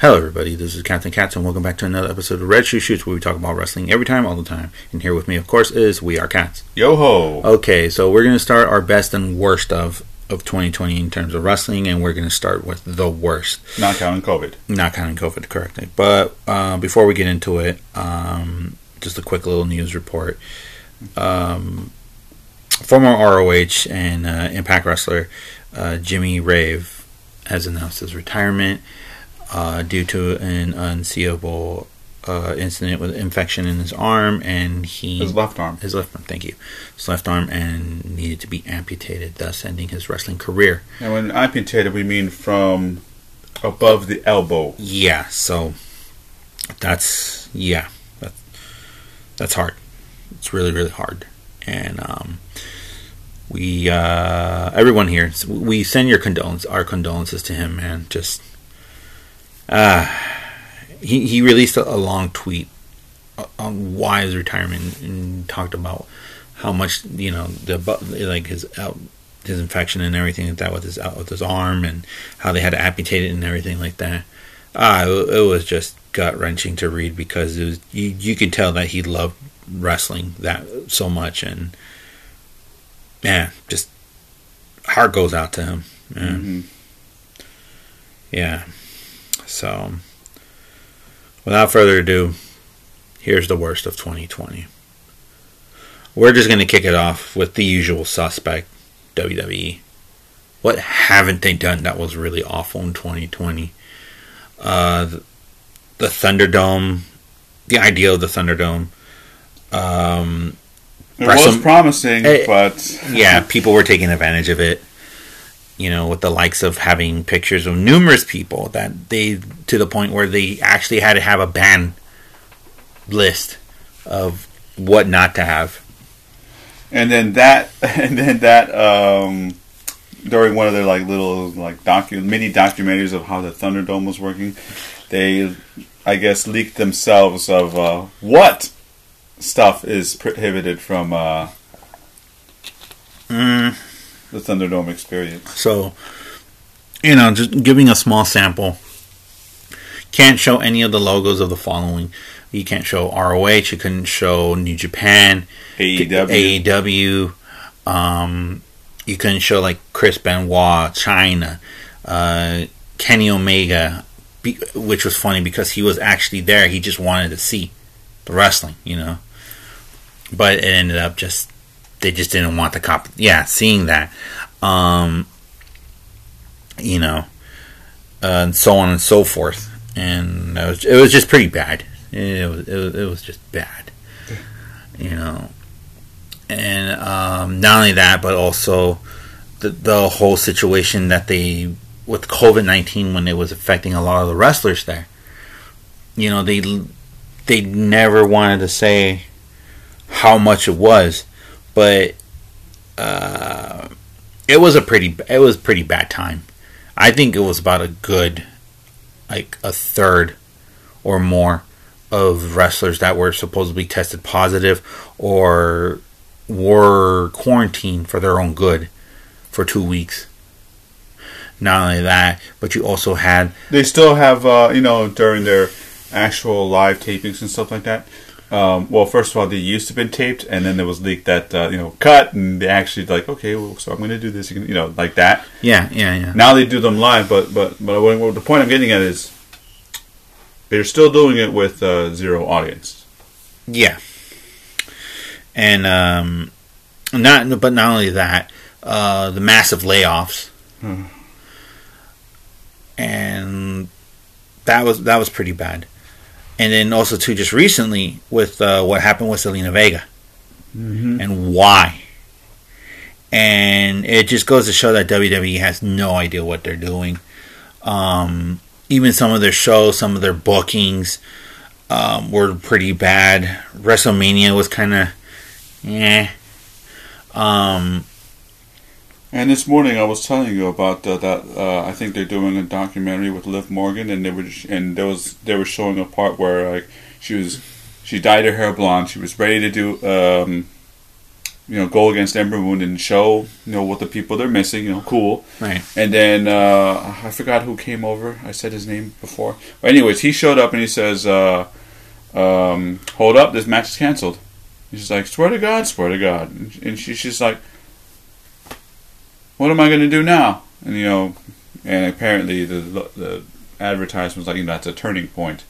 Hello, everybody. This is Captain Cats, and welcome back to another episode of Red Shoe Shoots, where we talk about wrestling every time, all the time. And here with me, of course, is We Are Cats. Yo ho! Okay, so we're going to start our best and worst of of 2020 in terms of wrestling, and we're going to start with the worst, Not counting COVID. not counting COVID correctly. But uh, before we get into it, um, just a quick little news report. Um, former ROH and uh, Impact wrestler uh, Jimmy Rave has announced his retirement uh, due to an unseeable uh, incident with infection in his arm, and he His left arm. his left arm, thank you, his left arm, and needed to be amputated, thus ending his wrestling career. And when amputated, we mean from above the elbow. Yeah, so that's yeah, that, that's hard. It's really really hard, and um, we uh, everyone here we send your condolence our condolences to him, man. Just uh, he he released a, a long tweet on why his retirement and talked about how much you know the like his out his infection and everything like that with his out with his arm and how they had to amputate it and everything like that. Ah, it, it was just gut wrenching to read because it was you you could tell that he loved wrestling that so much and yeah, just heart goes out to him. Yeah. Mhm. Yeah. So, without further ado, here's the worst of 2020. We're just going to kick it off with the usual suspect, WWE. What haven't they done that was really awful in 2020? Uh, the, the Thunderdome, the idea of the Thunderdome. Um, It Wrestle- was promising, Eh, but yeah, people were taking advantage of it. You know, with the likes of having pictures of numerous people that they to the point where they actually had to have a ban list of what not to have. and then that, and then that, um, during one of their like little like docu mini documentaries of how the Thunderdome was working, they, I guess, leaked themselves of uh, what stuff is prohibited from uh, Mm, the Thunderdome experience. so, you know, just giving a small sample. Can't show any of the logos of the following. You can't show ROH. You couldn't show New Japan. AEW. AEW. Um, you couldn't show like Chris Benoit, Chyna, uh, Kenny Omega, be, which was funny because he was actually there. He just wanted to see the wrestling, you know. But it ended up just they just didn't want the cop. Yeah, seeing that, um, you know, uh, and so on and so forth, and it was, it was just pretty bad. It was, it was it was just bad, you know and um, not only that, but also the the whole situation that they with COVID nineteen when it was affecting a lot of the wrestlers there. You know, they they never wanted to say how much it was, but uh, it was a pretty it was pretty bad time. I think it was about a good like a third or more of wrestlers that were supposedly tested positive or were quarantined for their own good for two weeks. Not only that, but you also had They still have, uh, you know, during their actual live tapings and stuff like that. Um, well, first of all, they used to been taped, and then there was leaked that uh, you know cut, and they actually like, okay, well, so I'm going to do this, you know, like that. yeah, yeah, yeah. Now they do them live, but but but what, the point I'm getting at is they're still doing it with uh, zero audience. Yeah. And um not but not only that, uh the massive layoffs. Hmm. And that was that was pretty bad. And then also too just recently with uh what happened with Zelina Vega Mm-hmm. and why. And it just goes to show that WWE has no idea what they're doing. Um, even some of their shows, some of their bookings um, were pretty bad. WrestleMania was kind of, yeah. Um, And this morning I was telling you about uh, that. Uh, I think they're doing a documentary with Liv Morgan, and they were and there was they were showing a part where like she was she dyed her hair blonde. She was ready to do um, you know, go against Ember Moon and show you know what the people they're missing. You know, cool. Right. And then uh, I forgot who came over. I said his name before. But anyways, he showed up and he says, uh, um, "Hold up, this match is canceled." He's like, "Swear to God, swear to God," and she, she's like, "What am I going to do now?" And you know, and apparently the the advertisement was like, you know, that's a turning point.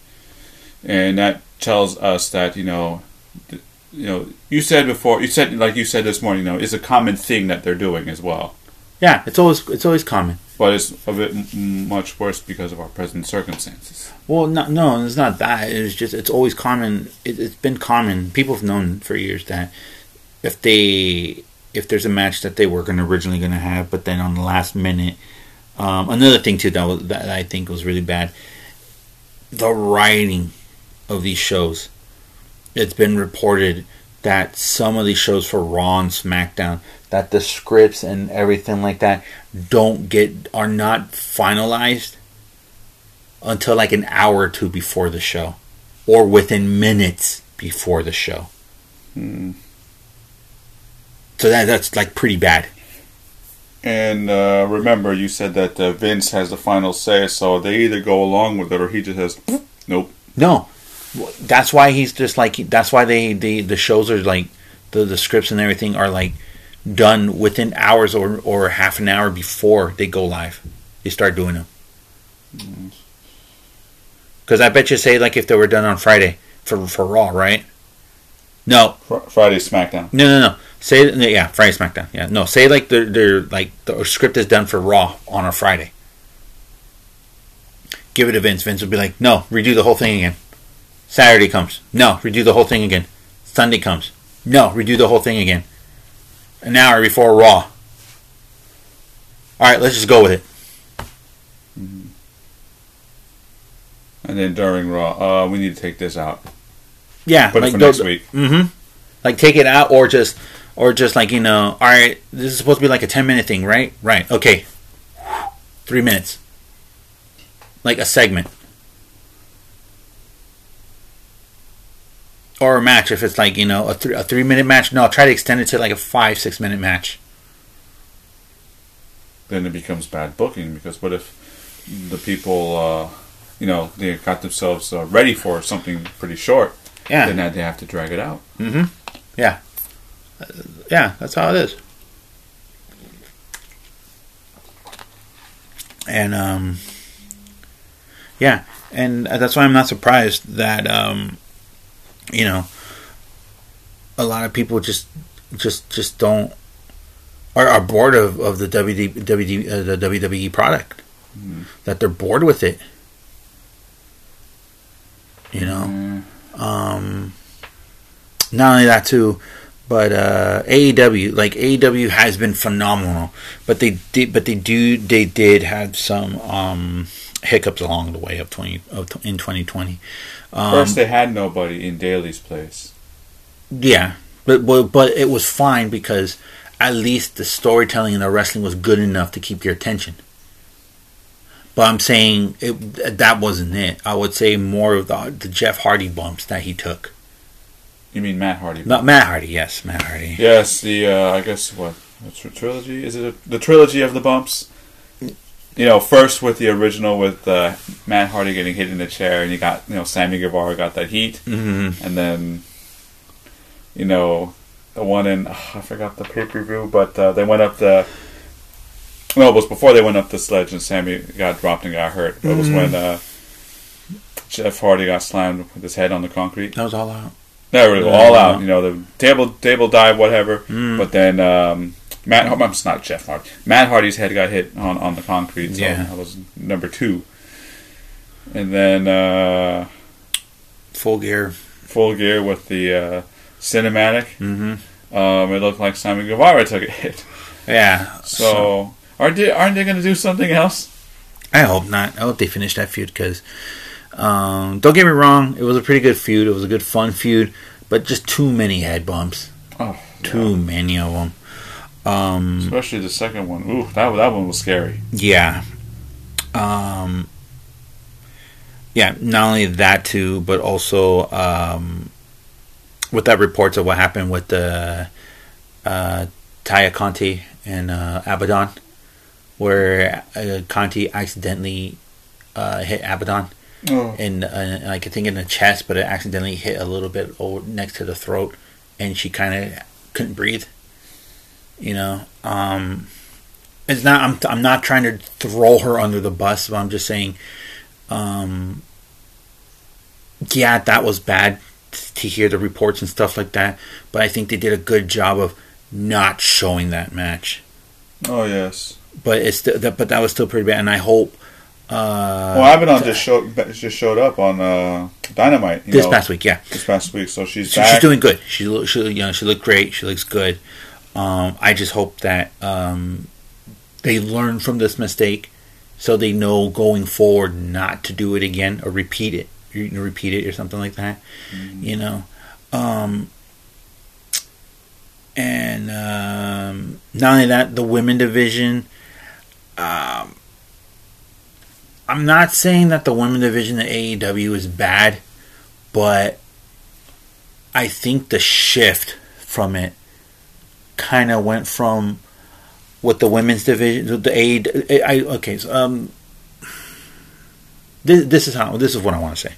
and that tells us that you know. th- you know, you said before. You said like you said this morning. You know, it's a common thing that they're doing as well, Yeah, it's always it's always common. but it's a bit m- much worse because of our present circumstances. Well, no, no, it's not that. It's just it's always common. It, it's been common. People have known for years that if they if there's a match that they were going to originally going to have, but then on the last minute, um, another thing too that was, that I think was really bad. The writing of these shows. It's been reported that some of these shows for Raw and SmackDown that the scripts and everything like that don't get are not finalized until like an hour or two before the show or within minutes before the show. Hmm. So that that's like pretty bad. And uh, remember, you said that uh, Vince has the final say, so they either go along with it or he just says, "Nope." No. That's why he's just like that's why they, they the shows are like the the scripts and everything are like done within hours or or half an hour before they go live. They start doing them. Cuz I bet you say like if they were done on Friday for for Raw, right? No, Fr- Friday SmackDown. No, no, no. Say yeah, Friday SmackDown. Yeah, no. Say like they're they're like the script is done for Raw on a Friday. Give it to Vince. Vince would be like, no, redo the whole thing again. Saturday comes, no, redo the whole thing again. Sunday comes, no, redo the whole thing again. An hour before Raw. All right, let's just go with it. And then during Raw, uh, we need to take this out. Yeah, but like for next week. Mm-hmm. Like take it out, or just, or just like you know, all right, this is supposed to be like a ten minute thing, right? Right. Okay. Three minutes. Like a segment. Or a match if it's like you know a, th- a three minute match. No, I'll try to extend it to like a five six minute match. Then it becomes bad booking because what if the people, uh, you know, they got themselves uh, ready for something pretty short, Yeah. then they have to drag it out. Mm-hmm. Yeah. Yeah, that's how it is. And um, yeah, and that's why I'm not surprised that um, you know, a lot of people just just just don't are, are bored of, of the WD, WD, uh, the WWE product. Mhm. That they're bored with it. You know. Mm. Um, not only that too, but uh, AEW like AEW has been phenomenal, but they did but they do they did have some um, hiccups along the way of twenty of, in twenty twenty. Um, First, they had nobody in Daily's Place. yeah, but, but but it was fine because at least the storytelling and the wrestling was good enough to keep your attention. But I'm saying it, that wasn't it. I would say more of the, the Jeff Hardy bumps that he took. You mean Matt Hardy? Not Matt Hardy, yes, Matt Hardy. Yes, the uh, I guess what the tr- trilogy is it a, the trilogy of the bumps? You know, first with the original with uh, Matt Hardy getting hit in the chair, and you got you know Sammy Guevara got that heat, Mm-hmm. and then you know the one in ugh, I forgot the pay per view, but uh, they went up the. No, it was before they went up the sledge and Sammy got dropped and got hurt. It was Mhm. when uh, Jeff Hardy got slammed with his head on the concrete. That was all out. No, it was all out. You know, the table table dive, whatever. Mm. But then um, Matt, it's not Jeff Hardy. Matt Hardy's head got hit on, on the concrete. So Yeah. that was number two. And then uh, Full gear. full gear with the uh, cinematic. Mm-hmm. Um, it looked like Simon Guevara took a hit. Yeah. So, aren't they aren't they going to do something else? I hope not. I hope they finish that feud because, um, don't get me wrong, it was a pretty good feud. It was a good fun feud, but just too many head bumps. Oh, Too many of them. Um, especially the second one. Ooh, that that one was scary. yeah. Um, yeah. Not only that too, but also um, with that reports of what happened with the uh, Taya Conti and uh, Abaddon, where uh, Conti accidentally uh, hit Abaddon Oh. in uh, like I think in the chest, but it accidentally hit a little bit over next to the throat, and she kind of couldn't breathe. You know, um, it's not. I'm I'm not trying to throw her under the bus, but I'm just saying, um, yeah, that was bad to hear the reports and stuff like that. But I think they did a good job of not showing that match. Oh yes. But it's that, but that was still pretty bad, and I hope. Uh, Well, Abaddon just showed just showed up on uh, Dynamite you this know, past week, yeah. this past week, so she's she's doing good. She look, she you know she looked great. She looks good. Um, I just hope that um, they learn from this mistake, so they know going forward not to do it again or repeat it, you know, repeat it or something like that. You know, um, and um, not only that, the women division. Um, I'm not saying that the women division at AEW is bad, but I think the shift from it kind of went from what the women's division, the A. I okay, so, um, this this is how this is what I want to say.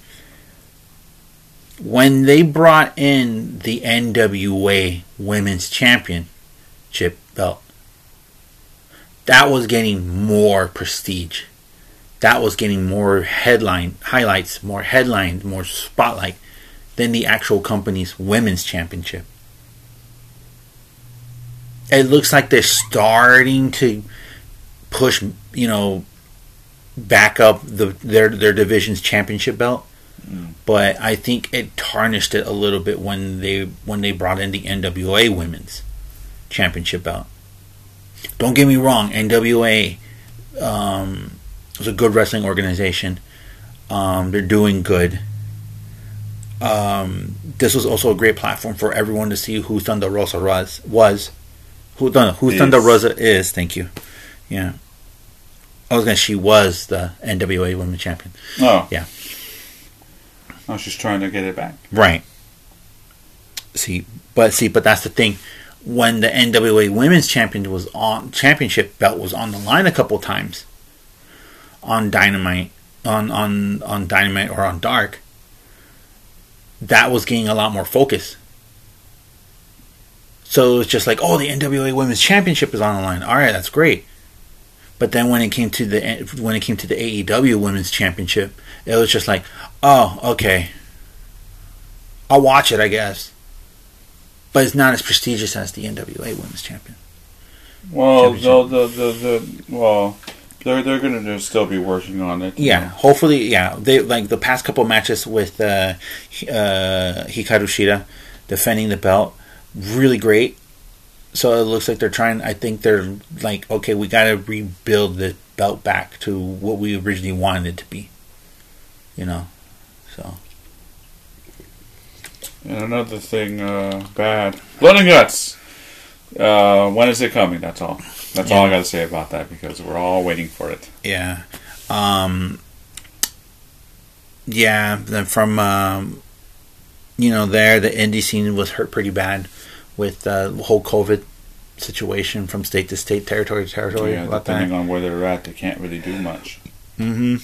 When they brought in the NWA Women's Championship belt, that was getting more prestige. That was getting more headline highlights, more headlines, more spotlight than the actual company's women's championship. It looks like they're starting to push, you know, back up the their their division's championship belt. But I think it tarnished it a little bit when they when they brought in the NWA women's championship belt. Don't get me wrong, NWA um, was a good wrestling organization. Um, they're doing good um, this was also a great platform for everyone to see who Thunder Rosa was. was. Who, no, who. Thunder Rosa is. Thank you. Yeah. I was gonna. She was the NWA Women's Champion. Oh Yeah. I was just trying to get it back. Right. See, but see, but that's the thing. When the NWA Women's Champion was on championship belt was on the line a couple times on Dynamite, on on on Dynamite or on Dark, that was getting a lot more focus. So it's just like, oh, the NWA Women's Championship is on the line. All right, that's great. But then when it came to the when it came to the AEW Women's Championship, it was just like, oh, okay, I'll watch it, I guess. But it's not as prestigious as the NWA Women's Champion. Well, the, the, the, the well, they're they're gonna just still be working on it. Yeah, know. hopefully, yeah. They like the past couple matches with uh, uh, Hikaru Shida defending the belt, really great. So it looks like they're trying. I think they're like, okay, we got to rebuild the belt back to what we originally wanted it to be. You know, so And another thing, uh, bad blood and guts. Uh, when is it coming? That's all. That's all I got to say about that because we're all waiting for it. yeah, um, yeah. Then from um, you know there, the indie scene was hurt pretty bad with uh, the whole COVID situation from state to state, territory to territory. yeah, about that. depending on where they're at, they can't really do much, hmm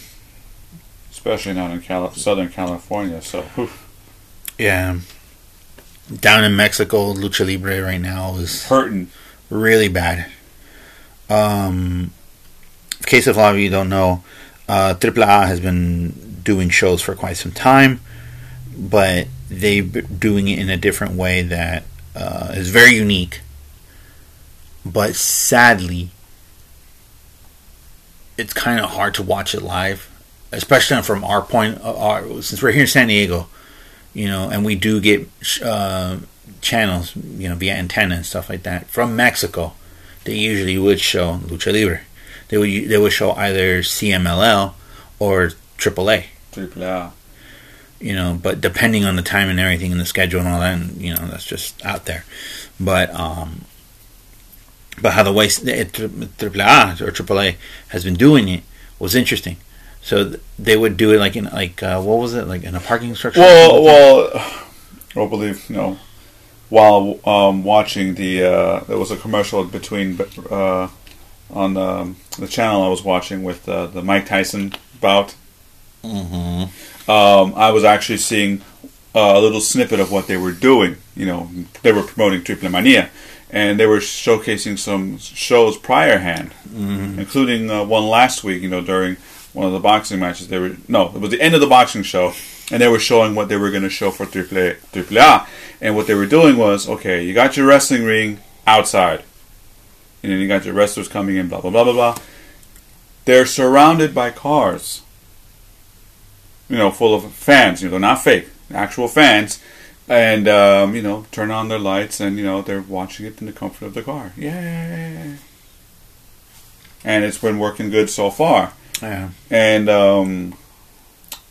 especially not in Cali- Southern California. So, whew, Yeah. Down in Mexico, Lucha Libre right now is hurting. really bad. Um, in case if a lot of you don't know, uh, AAA has been doing shows for quite some time, but they're doing it in a different way that uh, is very unique. But sadly, it's kind of hard to watch it live, especially from our point. Of our, since we're here in San Diego, you know, and we do get uh, channels, you know, via antenna and stuff like that from Mexico. They usually would show lucha libre. They would they would show either CMLL or AAA. Triple A. You know, but depending on the time and everything and the schedule and all that, and, you know, that's just out there. But um, but how the way AAA or AAA has been doing it was interesting. So they would do it like in like uh, what was it like in a parking structure? Well, well, well, believe no. While um, watching the. Uh, there was a commercial between uh, on um, the channel I was watching with uh, the Mike Tyson bout. Mm-hmm. Um, I was actually seeing uh, a little snippet of what they were doing. You know, they were promoting Triple Mania, and they were showcasing some shows prior hand, Mm-hmm. including uh, one last week. You know, during one of the boxing matches, they were no, it was the end of the boxing show, and they were showing what they were going to show for Triple A, Triple A, and what they were doing was okay, you got your wrestling ring outside, and then you got your wrestlers coming in, blah blah blah blah blah. They're surrounded by cars, you know, full of fans. You know, they're not fake, actual fans, and um, you know, turn on their lights, and you know, they're watching it in the comfort of the car. Yay! And it's been working good so far Yeah. and um,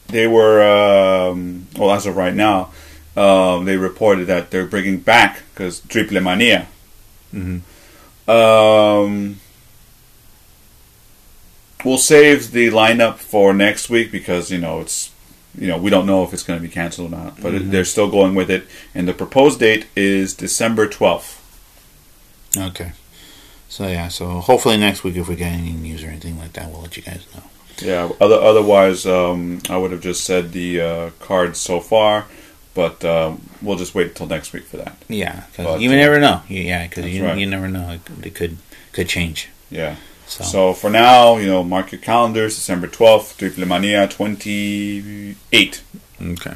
they were um, well as of right now um, they reported that they're bringing back because triple mania Mhm. um, we'll save the lineup for next week because you know it's you know we don't know if it's going to be canceled or not but it, they're still going with it and the proposed date is december 12th Okay. So yeah. So hopefully next week, if we get any news or anything like that, we'll let you guys know. Yeah. Other, otherwise, um, I would have just said the uh, cards so far, but um, we'll just wait until next week for that. Yeah, because you uh, never know. Yeah, because you right. you never know. It, could- it could could change. Yeah. So, So for now, you know, mark your calendars. December twelfth, Triple Mania twenty eight. okay.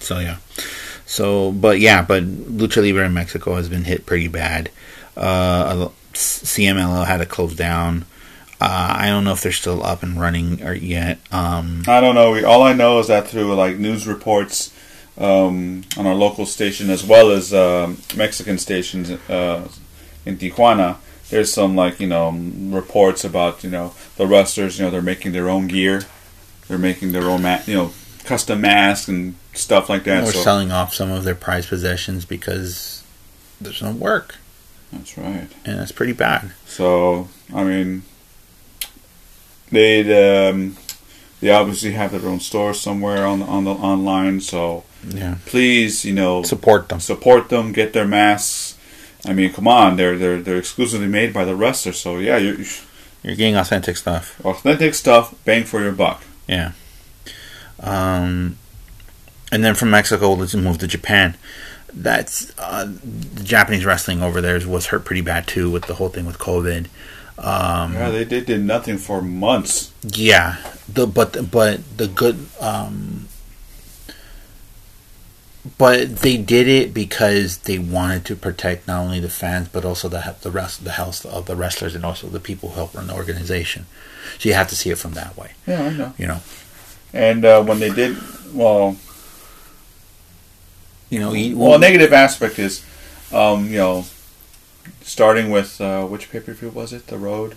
So yeah. So, but yeah, but Lucha Libre in Mexico has been hit pretty bad. Uh, CMLL had to close down. Uh, I don't know if they're still up and running or yet. Um, I don't know. All I know is that through like news reports um, on our local station as well as um, Mexican stations uh, in Tijuana, there's some like you know reports about you know the wrestlers. You know they're making their own gear, they're making their own ma- you know custom masks and stuff like that. Or so selling off some of their prized possessions because there's no work, that's right. and that's pretty bad. So I mean, they um, they obviously have their own store somewhere on the, on the online. So Yeah, please, you know, support them. support them, get their masks. I mean, come on, they're they're they're exclusively made by the wrestler. So yeah, you're, You're getting authentic stuff. authentic stuff, bang for your buck. Yeah. Um, and then from Mexico, let's move to Japan. That's uh, the Japanese wrestling over there was hurt pretty bad too with the whole thing with COVID. Um, Yeah, they, they did nothing for months. Yeah, the but but the good um but they did it because they wanted to protect not only the fans but also the the rest the health of the wrestlers and also the people who help run the organization. So you have to see it from that way, Yeah, I know. you know. And uh, when they did, well, You know, you, well, a negative aspect is, um, you know, starting with uh, which pay per view was it? The Road.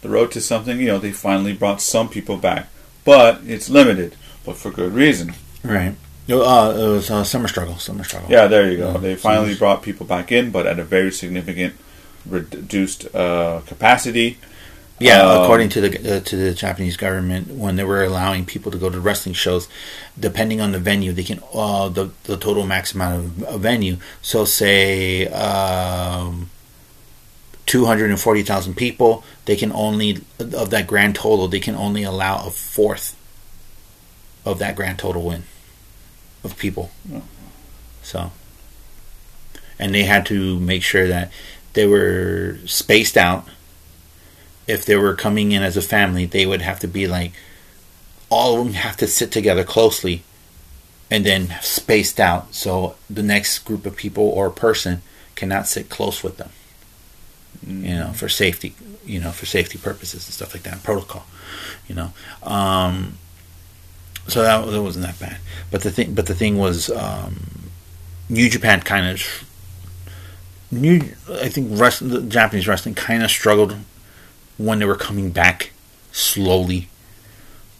The Road to something. You know, they finally brought some people back, but it's limited, but for good reason. right. Uh, it was uh, Summer Struggle. Summer Struggle. Yeah, there you go. They finally brought people back in, but at a very significant reduced uh, capacity. Yeah, Um, according to the uh, to the Japanese government, when they were allowing people to go to wrestling shows, depending on the venue, they can uh, the the total max amount of a venue. So, say um, two hundred and forty thousand people, they can only of that grand total, they can only allow a fourth of that grand total win of people. So, and they had to make sure that they were spaced out if they were coming in as a family, they would have to be like all of them have to sit together closely and then spaced out so the next group of people or person cannot sit close with them. You know, for safety, you know, for safety purposes and stuff like that, protocol, you know. Um, so that, that wasn't that bad. But the thing, but the thing was, um, New Japan kind of, New, I think rest, the Japanese wrestling kind of struggled when they were coming back slowly,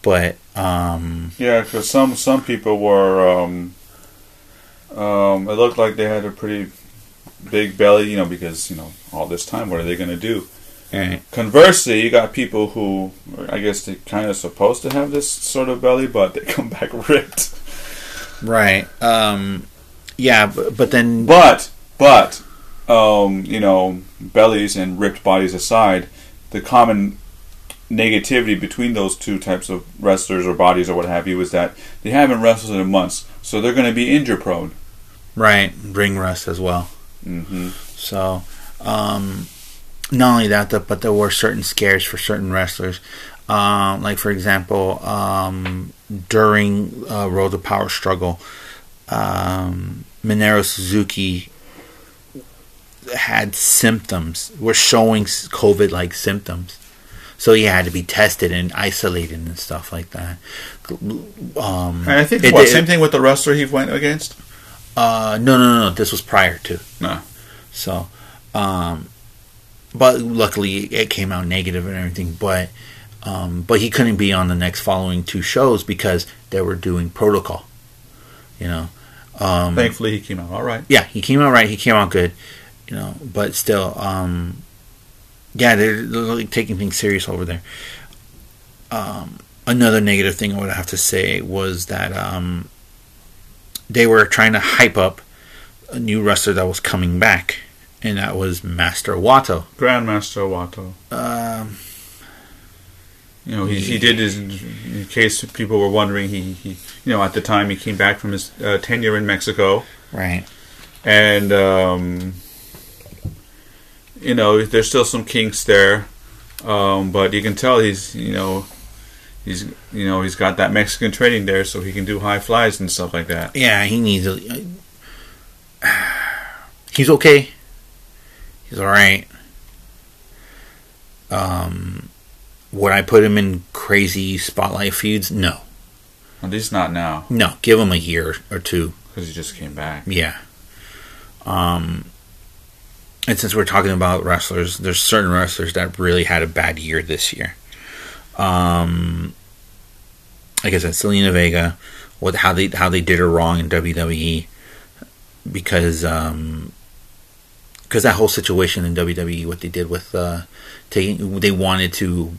but um, Yeah, because some some people were. Um, um, it looked like they had a pretty big belly, you know, because you know all this time, what are they going to do? eh, Conversely, you got people who, I guess, they kind of supposed to have this sort of belly, but they come back ripped. right, um, Yeah, but, but then But but um, you know, bellies and ripped bodies aside, the common negativity between those two types of wrestlers or bodies or what have you is that they haven't wrestled in months, so they're going to be injury prone. right ring rust as well. hmm So, um, not only that, but there were certain scares for certain wrestlers. Um, like for example, um, during uh, Road to Power struggle, um, Minoru Suzuki had symptoms, were showing COVID like symptoms. So he had to be tested and isolated and stuff like that. Um, And I think it- what it- same thing with the wrestler he went against. Uh, no, no, no, no. This was prior to. No. So, um, but luckily it came out negative and everything. But, um, but he couldn't be on the next following two shows because they were doing protocol. You know. Um, Thankfully, he came out all right. yeah, he came out right. He came out good. You know, but still, um, yeah, they're, they're like taking things serious over there. Um, another negative thing I would have to say was that um, they were trying to hype up a new wrestler that was coming back, and that was Master Wato. Grandmaster Wato. Um, You know, he, he did his. In case people were wondering, he, he you know at the time he came back from his uh, tenure in Mexico, right. and um, you know there's still some kinks there, um, but you can tell he's you know he's you know he's got that Mexican training there, so he can do high flies and stuff like that. Yeah, he needs a. He's okay. He's all right. Um, would I put him in crazy spotlight feuds? No, At least not now, no. Give him a year or two. because he just came back. Yeah. Um, and since we're talking about wrestlers, there's certain wrestlers that really had a bad year this year. Um, like I said, Zelina Vega, with how they how they did her wrong in WWE, because um, because that whole situation in WWE, what they did with uh, taking, they wanted to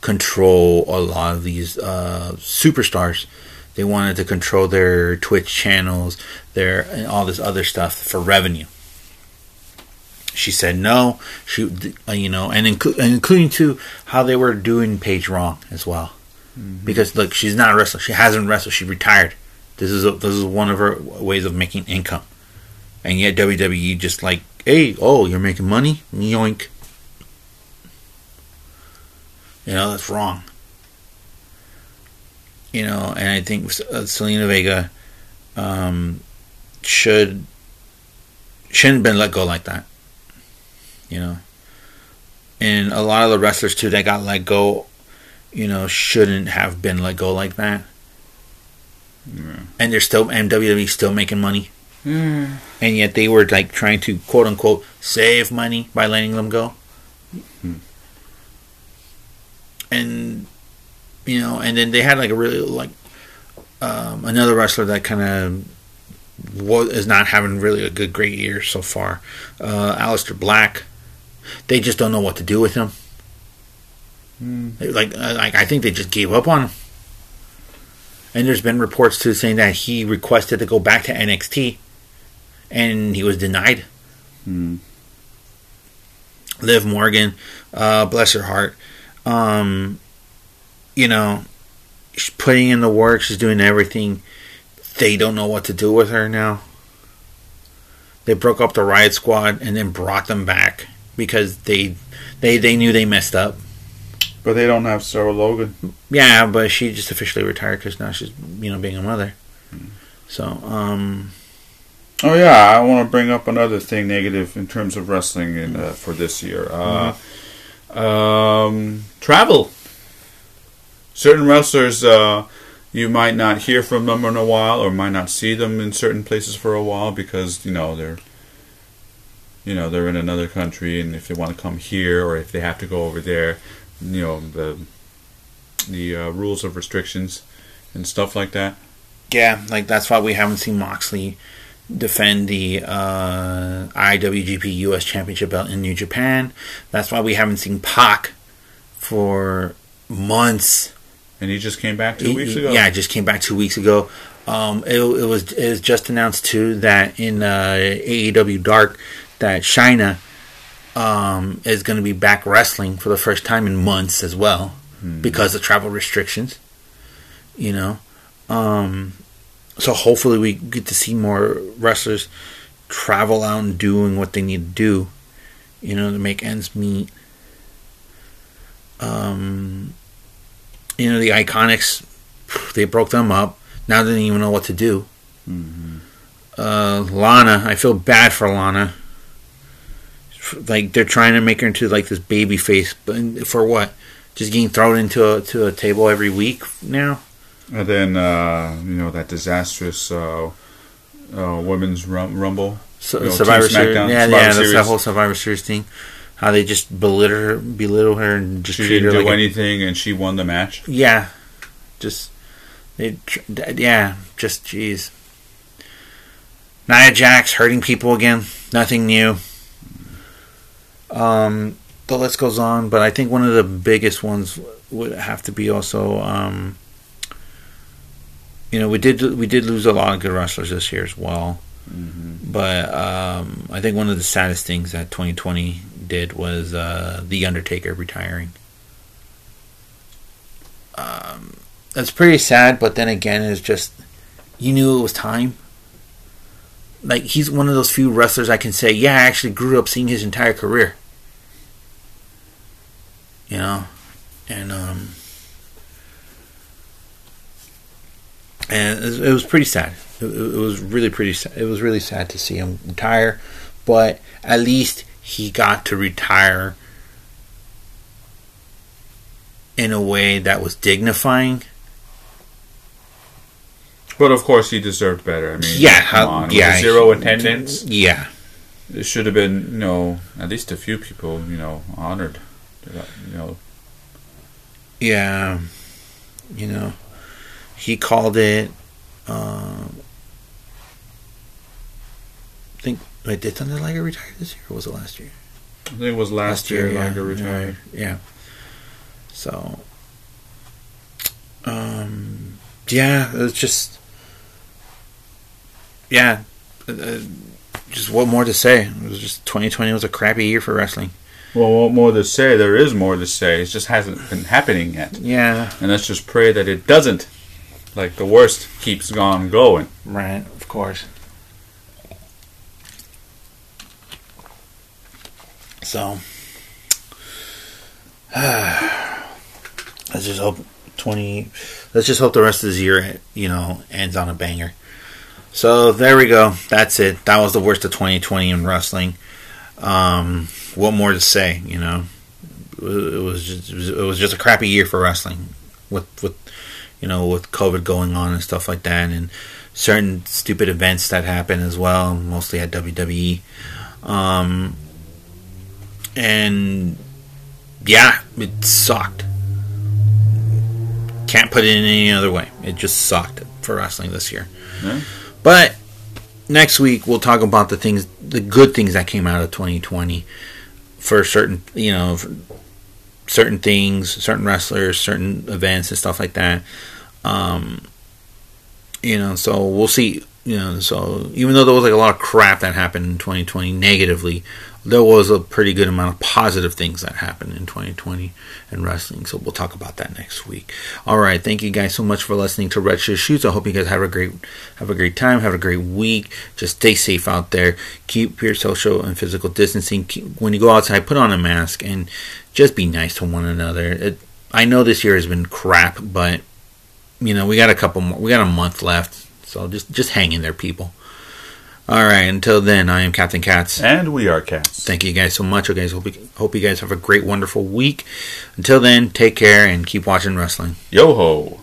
control a lot of these uh, superstars. They wanted to control their Twitch channels, their all this other stuff for revenue. She said no. She, uh, you know, and, inclu- and including to how they were doing Paige wrong as well, because look, she's not a wrestler. She hasn't wrestled. She retired. This is a, this is one of her ways of making income, and yet WWE just like, hey, oh, you're making money, yoink. You know that's wrong. You know, and I think uh, Zelina Vega um, should shouldn't have been let go like that. You know, and a lot of the wrestlers too that got let go, you know, shouldn't have been let go like that. Yeah. And they're still and WWE still making money, Yeah. and yet they were like trying to quote unquote save money by letting them go. Hmm. And you know, and then they had like a really like um, another wrestler that kind of was is not having really a good great year so far. Uh, Aleister Black, they just don't know what to do with him. They- Like, uh, like I think they just gave up on him. And there's been reports too saying that he requested to go back to NXT, and he was denied. Hmm. Liv Morgan, uh, bless her heart, um, you know, she's putting in the work. She's doing everything. They don't know what to do with her now. They broke up the Riot Squad and then brought them back because they they they knew they messed up. But they don't have Sarah Logan. Yeah, but she just officially retired because now she's you know being a mother. So um, Oh yeah, I want to bring up another thing negative in terms of wrestling in, uh, for this year. Uh, um, travel. Certain wrestlers, uh, you might not hear from them in a while, or might not see them in certain places for a while because you know they're, you know, they're in another country, and if they want to come here, or if they have to go over there, you know, the the uh, rules of restrictions and stuff like that. yeah, like that's why we haven't seen Moxley defend the uh, IWGP US Championship belt in New Japan. That's why we haven't seen Pac for months And he just came back two He- weeks ago. Yeah, just came back two weeks ago. Um, it, it was it was just announced too that in uh, AEW Dark that Shanna um, is going to be back wrestling for the first time in months as well because of travel restrictions. You know, um, so hopefully we get to see more wrestlers travel out and doing what they need to do. You know, to make ends meet. Um, you know the Iconics, they broke them up. Now they don't even know what to do. Mhm. Uh, Lana, I feel bad for Lana. Like they're trying to make her into like this baby face, but for what? Just getting thrown into a to a table every week now. And then uh, you know that disastrous uh, uh, women's rum- rumble. So, You know, Survivor Series, yeah, Survivor yeah, that's Series. that whole Survivor Series thing. How they just belittle her, belittle her, and just She treat her didn't do like a- anything, and she won the match. Yeah, just they, tr- yeah, just jeez. Nia Jax hurting people again. Nothing new. Um, the list goes on, but I think one of the biggest ones would have to be also. Um, you know, we did we did lose a lot of good wrestlers this year as well. Mm-hmm. But um, I think one of the saddest things that 2020 did was uh, the Undertaker retiring. Um, that's pretty sad, but then again, it's just you knew it was time. Like he's one of those few wrestlers I can say, yeah, I actually grew up seeing his entire career. You know, and um, and it was, it was pretty sad. It, was really pretty. Sad. It was really sad to see him retire, but at least he got to retire in a way that was dignifying. But of course, he deserved better. I mean, Yeah, come on. With yeah, the zero attendance. Yeah, It should have been, you know, at least a few people, you know, honored. You know, yeah. You know, he called it. Um, I think wait, did Thunder Liger retire this year? or Was it last year? I think it was last, year, yeah, Liger retired. Yeah, yeah. So, um, yeah, it was just, yeah, uh, uh, just what more to say? It was just 2020 was a crappy year for wrestling. Well, what more to say? There is more to say. It just hasn't been happening yet. Yeah, And let's just pray that it doesn't. Like the worst keeps on going. right, of course. So, let's just hope 20. Let's just hope the rest of this year, you know, ends on a banger. So there we go. That's it. That was the worst of 2020 in wrestling. Um, what more to say? You know, it was just, it was, just a crappy year for wrestling with with you know with COVID going on and stuff like that, and certain stupid events that happened as well, mostly at WWE. Um, and yeah, it sucked. Can't put it in any other way. It just sucked for wrestling this year. Yeah. But next week we'll talk about the things, the good things that came out of 2020 for certain, you know, certain things, certain wrestlers, certain events and stuff like that. Um, you know, so we'll see. You know, so even though there was like a lot of crap that happened in 2020 negatively, there was a pretty good amount of positive things that happened in 2020 in wrestling. So we'll talk about that next week. All right, thank you guys so much for listening to Shirt Shoots. I hope you guys have a great have a great time, have a great week. Just stay safe out there. Keep your social and physical distancing. Keep, when you go outside, put on a mask and just be nice to one another. It, I know this year has been crap, but you know we got a couple more. We got a month left, so just just hang in there, people. All right. Until then, I am Captain Katz. And we are cats. Thank you guys so much. Okay, guys, hope you, hope you guys have a great, wonderful week. Until then, take care and keep watching wrestling. Yo ho.